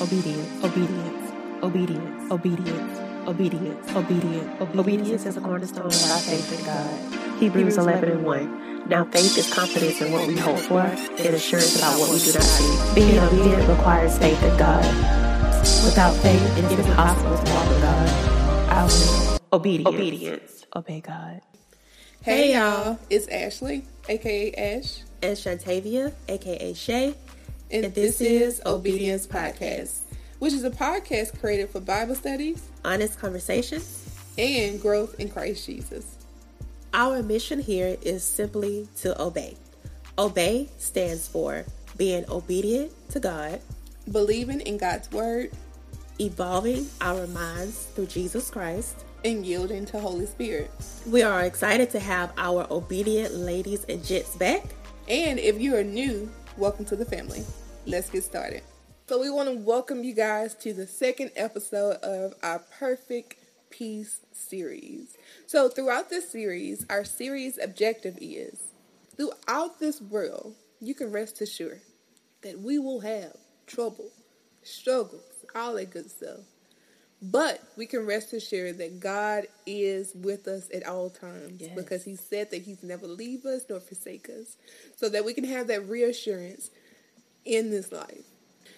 obedience, obedience, obedience, obedience, obedience, obedience. Obedience is a cornerstone of our faith in God. Hebrews 11 and 1. Now faith is confidence in what we hope for and assurance about what we do not see. Being obedient requires faith in God. Without faith, it is impossible to walk with God. I will. Obedience. Obedience. Obey God. Hey y'all, it's Ashley, aka Ash, And Shantavia, aka Shay. And, this is Obedience Podcast, which is a podcast created for Bible studies Honest conversations. and growth in Christ Jesus. Our mission here is simply to obey. Obey stands for being obedient to God, Believing in God's word evolving our minds through Jesus Christ. and yielding to Holy Spirit. We are excited to have our obedient ladies and gents back. And if you are new, welcome to the family. Let's get started. So, we want to welcome you guys to the second episode of our Perfect Peace series. So, throughout this series, our series objective is throughout this world, you can rest assured that we will have trouble, struggles, all that good stuff. But we can rest assured that God is with us at all times Yes. because He said that He's never leave us nor forsake us, so that we can have that reassurance in this life.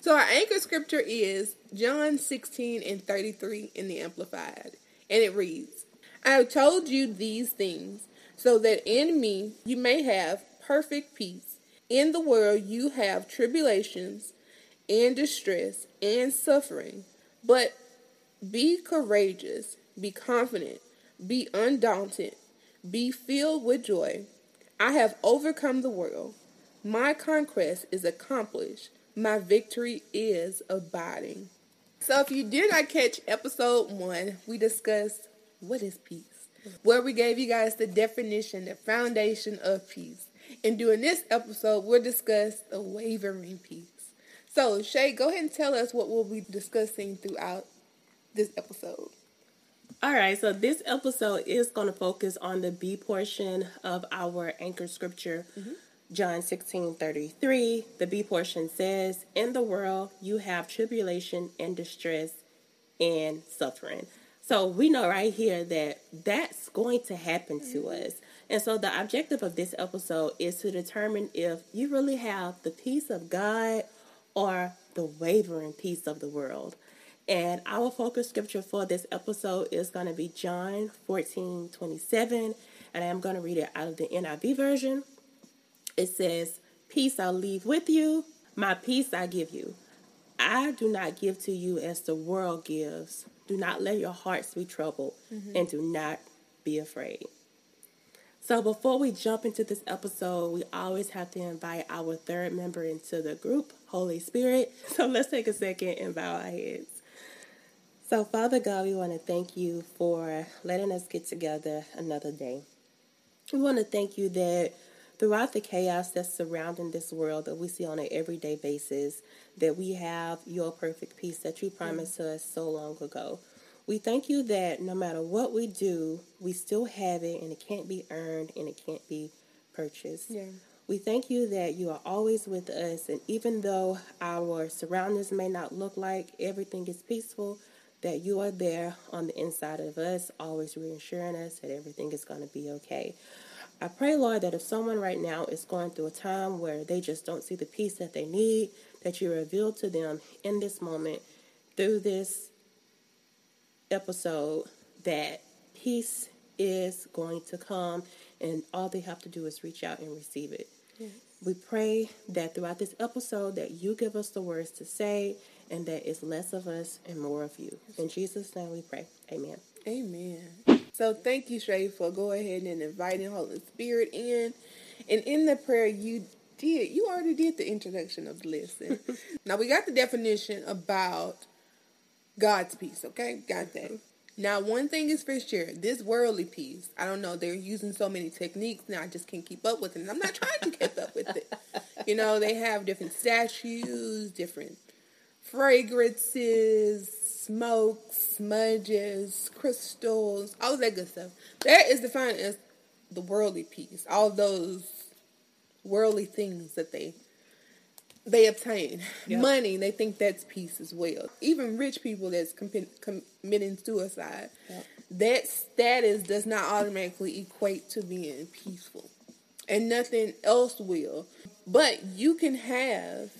So our anchor scripture is John 16 and 33 in the Amplified, and it reads, I have told you these things so that in me you may have perfect peace. In the world you have tribulations and distress and suffering, but be courageous, be confident, be undaunted, be filled with joy. I have overcome the world. My conquest is accomplished. My victory is abiding. So, if you did not catch episode one, we discussed what is peace, where we gave you guys the definition, the foundation of peace. And during this episode, we'll discuss the wavering peace. So, Shay, go ahead and tell us what we'll be discussing throughout this episode. All right, so this episode is going to focus on the B portion of our anchor scripture, mm-hmm. John 16 33. The B portion says, In the world you have tribulation and distress and suffering. So we know right here that that's going to happen to mm-hmm. us. And so the objective of this episode is to determine if you really have the peace of God or the wavering peace of the world. And our focus scripture for this episode is going to be John 14 27. And I'm going to read it out of the NIV version. It says, Peace I leave with you, my peace I give you. I do not give to you as the world gives. Do not let your hearts be troubled, mm-hmm. and do not be afraid. So, before we jump into this episode, we always have to invite our third member into the group, Holy Spirit. So, let's take a second and bow our heads. So, Father God, we want to thank you for letting us get together another day. We want to thank you that throughout the chaos that's surrounding this world that we see on an everyday basis, that we have your perfect peace that you mm. promised to us so long ago. We thank you that no matter what we do, we still have it and it can't be earned and it can't be purchased. Yeah. We thank you that you are always with us, and even though our surroundings may not look like everything is peaceful, that you are there on the inside of us, always reassuring us that everything is going to be okay. I pray, Lord, that if someone right now is going through a time where they just don't see the peace that they need, that you reveal to them in this moment through this episode that peace is going to come and all they have to do is reach out and receive it. We pray that throughout this episode that you give us the words to say and that it's less of us and more of you. In Jesus' name we pray. Amen. Amen. So thank you, Shay, for go ahead and inviting Holy Spirit in. And in the prayer you did, you already did the introduction of the lesson. now we got the definition about God's peace, okay? Got that. Now one thing is for sure, this worldly peace, I don't know, they're using so many techniques now I just can't keep up with it. And I'm not trying to keep up with it. You know, they have different statues, different fragrances, smoke, smudges, crystals, all that good stuff. That is defined as the worldly peace. All those worldly things that they they obtain. Yep. Money, they think that's peace as well. Even rich people that's com- committing suicide, Yep. that status does not automatically equate to being peaceful. And nothing else will. But you can have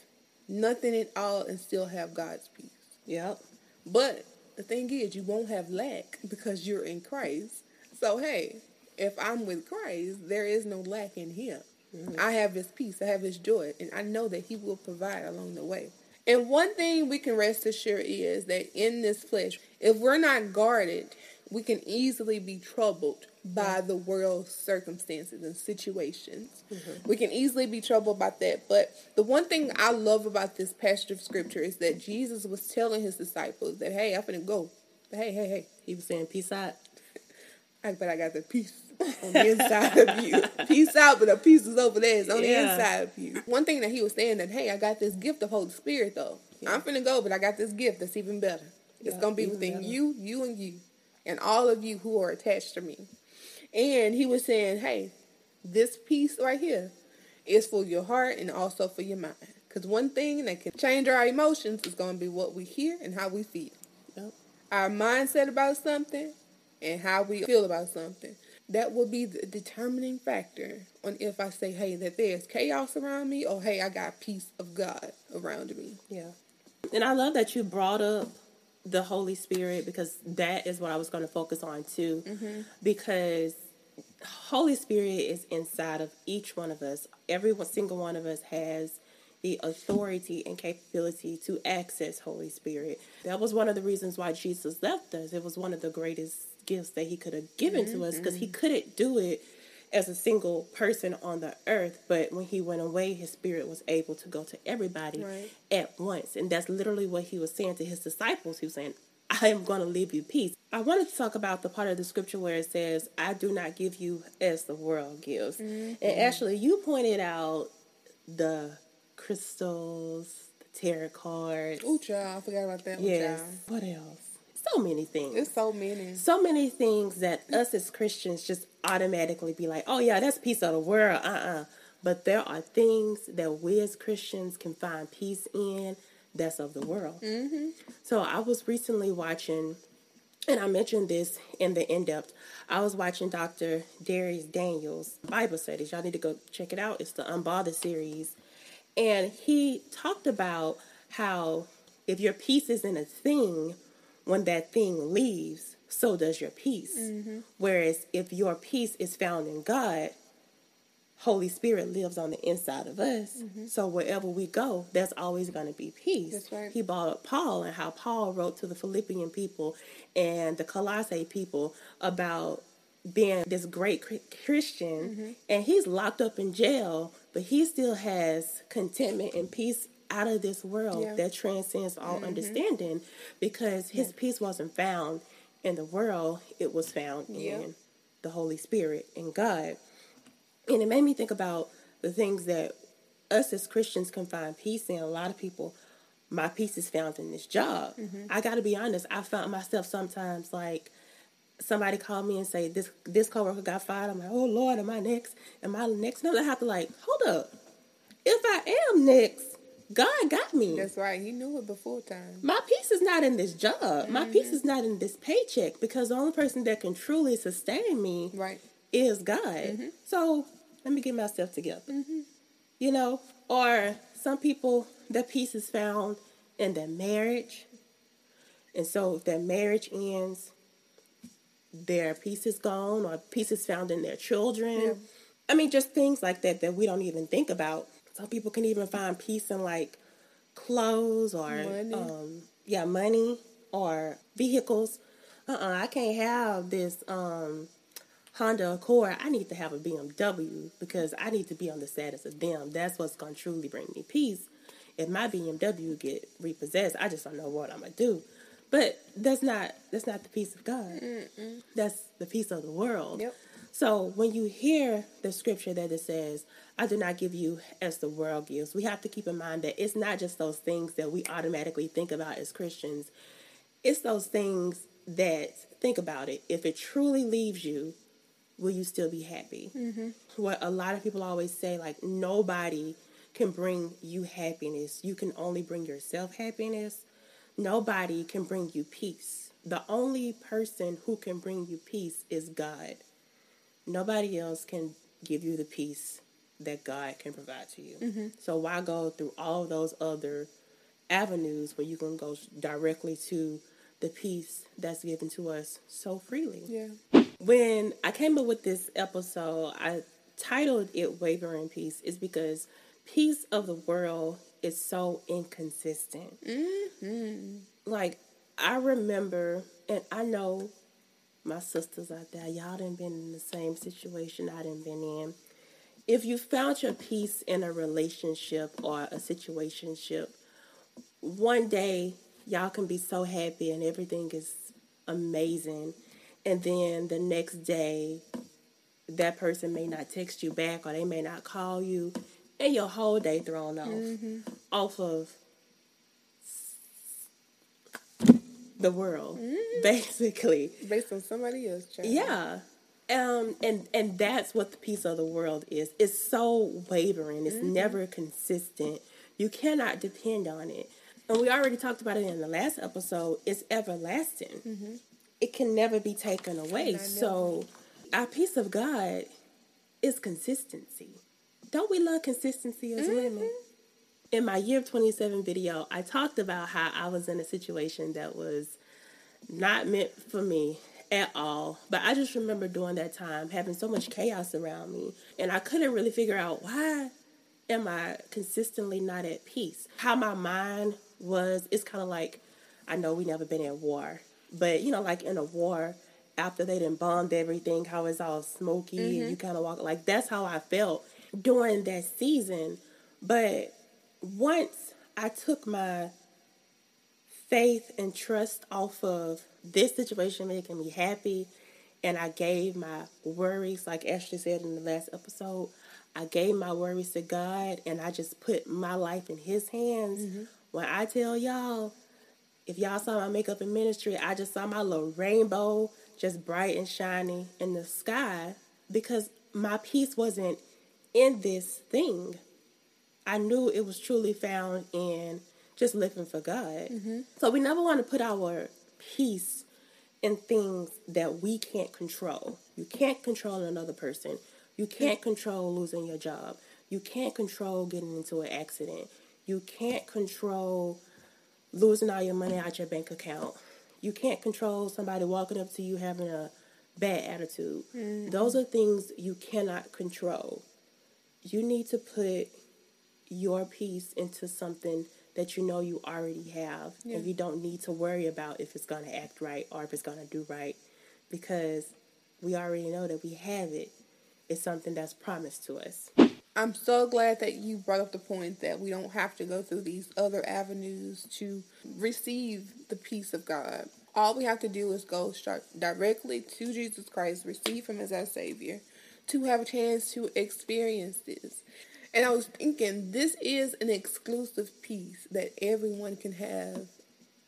nothing at all and still have God's peace. Yep. But the thing is, you won't have lack because you're in Christ. So, hey, if I'm with Christ, there is no lack in Him. Mm-hmm. I have His peace, I have His joy, and I know that He will provide along the way. And one thing we can rest assured is that in this flesh, if we're not guarded, we can easily be troubled by mm-hmm. the world's circumstances and situations. Mm-hmm. We can easily be troubled by that. But the one thing I love about this passage of scripture is that Jesus was telling his disciples that, hey, I'm finna go. But hey, hey, hey, He was saying peace out. I, but I got the peace on the inside of you. Peace out, but the peace is over there. It's on the inside of you. One thing that he was saying that, hey, I got this gift of Holy Spirit though. I'm finna go, but I got this gift that's even better. It's Yeah, gonna be within better. you, you and you, and all of you who are attached to me. And he was saying, hey, this peace right here is for your heart and also for your mind. Because one thing that can change our emotions is going to be what we hear and how we feel Yep. our mindset about something and how we feel about something. That will be the determining factor on if I say, hey, that there's chaos around me or hey, I got peace of God around me. Yeah. And I love that you brought up the Holy Spirit because that is what I was going to focus on too. Mm-hmm. Because Holy Spirit is inside of each one of us. Every single one of us has the authority and capability to access Holy Spirit. That was one of the reasons why Jesus left us. It was one of the greatest gifts that he could have given to us because he mm-hmm. couldn't do it as a single person on the earth, but when he went away, his spirit was able to go to everybody Right. at once. And that's literally what he was saying to his disciples. He was saying, I am going to leave you peace. I wanted to talk about the part of the scripture where it says, I do not give you as the world gives. And actually, you pointed out the crystals, the tarot cards. Ooh, child, I forgot about that yes. child. What else? So many things It's so many. so many things that us as Christians just automatically be like, oh yeah, that's peace of the world. Uh uh But there are things that we as Christians can find peace in that's of the world. Mm-hmm. So I was recently watching, and I mentioned this in the in depth. I was watching Dr. Dharius Daniels Bible studies. Y'all need to go check it out. It's the Unbothered series. And he talked about how if your peace isn't a thing, when that thing leaves, so does your peace. Whereas if your peace is found in God, Holy Spirit lives on the inside of us. So wherever we go, there's always going to be peace. That's right. He brought up Paul and how Paul wrote to the Philippian people and the Colossae people about being this great Christian, Mm-hmm. and he's locked up in jail, but he still has contentment and peace out of this world Yeah. Mm-hmm. that transcends all understanding because his peace wasn't found in the world, it was found Yeah. in the Holy Spirit and God. And it made me think about the things that us as Christians can find peace in. A lot of people, my peace is found in this job. Mm-hmm. I got to be honest. I found myself sometimes like somebody called me and say this this coworker got fired. I'm like, oh Lord, am I next? Am I next? No, I have to like, hold up. If I am next, God got me. That's right. He knew it before time. My peace is not in this job. My peace mm-hmm. is not in this paycheck because the only person that can truly sustain me Right. Is God. So let me get myself together. You know, or some people, their peace is found in their marriage. And so if their marriage ends, their peace is gone, or peace is found in their children. Yeah. I mean, just things like that that we don't even think about. Some people can even find peace in like clothes or Money. um yeah, money or vehicles. Uh-uh, I can't have this um Honda Accord. I need to have a BMW because I need to be on the status of them. That's what's going to truly bring me peace. If my BMW get repossessed, I just don't know what I'm gonna do. But that's not that's not the peace of God. That's the peace of the world. Yep. So when you hear the scripture that it says, I do not give you as the world gives, we have to keep in mind that it's not just those things that we automatically think about as Christians. It's those things that, think about it, if it truly leaves you, will you still be happy? What a lot of people always say, like, nobody can bring you happiness. You can only bring yourself happiness. Nobody can bring you peace. The only person who can bring you peace is God. Nobody else can give you the peace that God can provide to you. Mm-hmm. So why go through all those other avenues where you can go directly to the peace that's given to us so freely? Yeah. When I came up with this episode, I titled it Wavering Peace is because peace of the world is so inconsistent. Mm-hmm. Like I remember, and I know my sisters out there, y'all didn't been in the same situation I didn't been in. If you found your peace in a relationship or a situationship, one day y'all can be so happy and everything is amazing, and then the next day that person may not text you back or they may not call you, and your whole day thrown off Mm-hmm. off of the world, Mm-hmm. basically. Based on somebody else, child. Yeah. Um, and and that's what the peace of the world is. It's so wavering. It's never consistent. You cannot depend on it. And we already talked about it in the last episode. It's everlasting. It can never be taken away. So, our peace of God is consistency. Don't we love consistency as women? In my year of 27 video, I talked about how I was in a situation that was not meant for me at all. But I just remember during that time having so much chaos around me, and I couldn't really figure out why am I consistently not at peace. How my mind was, it's kind of like I know we never been at war, but you know, like in a war. After they done bombed everything, how it's all smoky and mm-hmm. you kind of walk like that's how I felt during that season. But once I took my faith and trust off of this situation making me happy and I gave my worries, like Ashley said in the last episode, I gave my worries to God and I just put my life in His hands. Mm-hmm. When I tell y'all, if y'all saw my makeup in ministry, I just saw my little rainbow just bright and shiny in the sky because my peace wasn't in this thing. I knew it was truly found in just living for God. Mm-hmm. So we never want to put our peace in things that we can't control. You can't control another person. You can't control losing your job. You can't control getting into an accident. You can't control losing all your money out your bank account. You can't control somebody walking up to you having a bad attitude. Mm-hmm. Those are things you cannot control. You need to put your peace into something that you know you already have Yeah. and you don't need to worry about if it's going to act right or if it's going to do right because we already know that we have it. It's something that's promised to us. I'm so glad that you brought up the point that we don't have to go through these other avenues to receive the peace of God. All we have to do is go directly to Jesus Christ, receive Him as our Savior, to have a chance to experience this. And I was thinking, this is an exclusive peace that everyone can have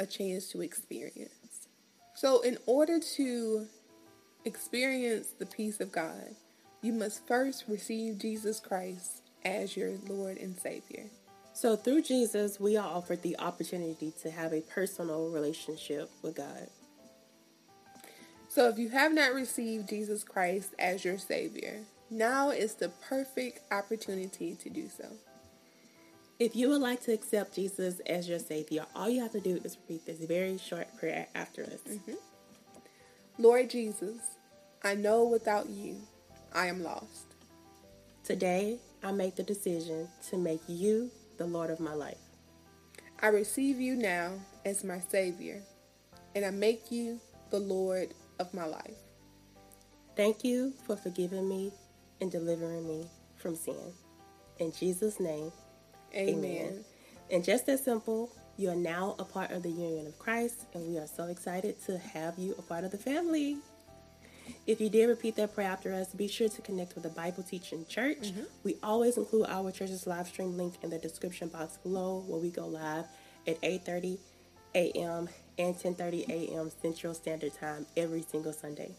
a chance to experience. So, in order to experience the peace of God, you must first receive Jesus Christ as your Lord and Savior. So through Jesus, we are offered the opportunity to have a personal relationship with God. So if you have not received Jesus Christ as your Savior, now is the perfect opportunity to do so. If you would like to accept Jesus as your Savior, all you have to do is repeat this very short prayer after us. Mm-hmm. Lord Jesus, I know without you, I am lost. Today, I make the decision to make you the Lord of my life. I receive you now as my Savior, and I make you the Lord of my life. Thank you for forgiving me and delivering me from sin. In Jesus' name, Amen. And just as simple, you are now a part of the union of Christ, and we are so excited to have you a part of the family. If you did repeat that prayer after us, be sure to connect with the Bible Teaching Church. We always include our church's live stream link in the description box below, where we go live at 8:30 a.m. and 10:30 a.m. Central Standard Time every single Sunday.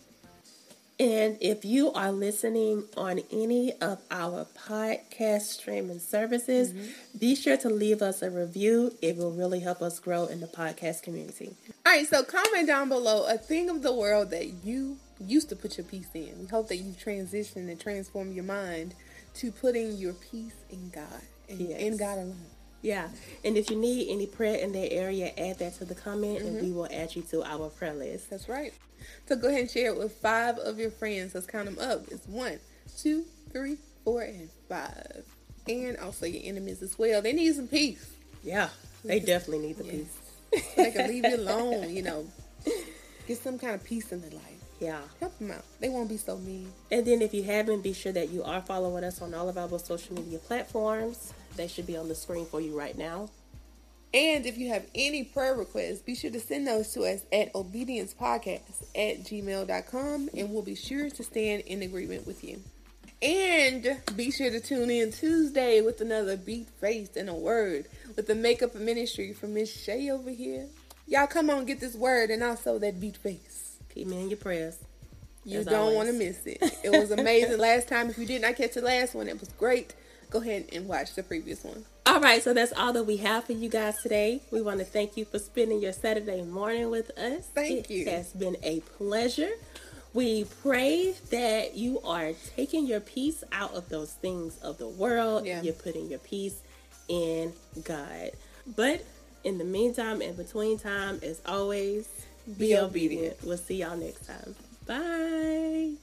And if you are listening on any of our podcast streaming services, mm-hmm. be sure to leave us a review. It will really help us grow in the podcast community. All right, so comment down below a thing of the world that you used to put your peace in. We hope that you transition and transform your mind to putting your peace in God and yes. in God alone. Yeah. And if you need any prayer in that area, add that to the comment mm-hmm. and we will add you to our prayer list. That's right. So go ahead and share it with five of your friends. Let's count them up. It's one, two, three, four, and five. And also your enemies as well. They need some peace. Yeah. They definitely need the peace. they can leave you alone, you know. Get some kind of peace in their life. Yeah. Help them out. They won't be so mean. And then if you haven't, be sure that you are following us on all of our social media platforms. They should be on the screen for you right now. And if you have any prayer requests, be sure to send those to us at obediencepodcast at gmail.com and we'll be sure to stand in agreement with you. And be sure to tune in Tuesday with another beat face and a word with the makeup ministry from Miss Shay over here. Y'all come on, get this word and also that beat face. Keep me in your prayers. You don't want to miss it. It was amazing last time. If you did not catch the last one, it was great. Go ahead and watch the previous one. All right, so that's all that we have for you guys today. We want to thank you for spending your Saturday morning with us. Thank it you. It has been a pleasure. We pray that you are taking your peace out of those things of the world. Yeah. You're putting your peace in God. But in the meantime, in between time, as always, be, be obedient. obedient. We'll see y'all next time. Bye.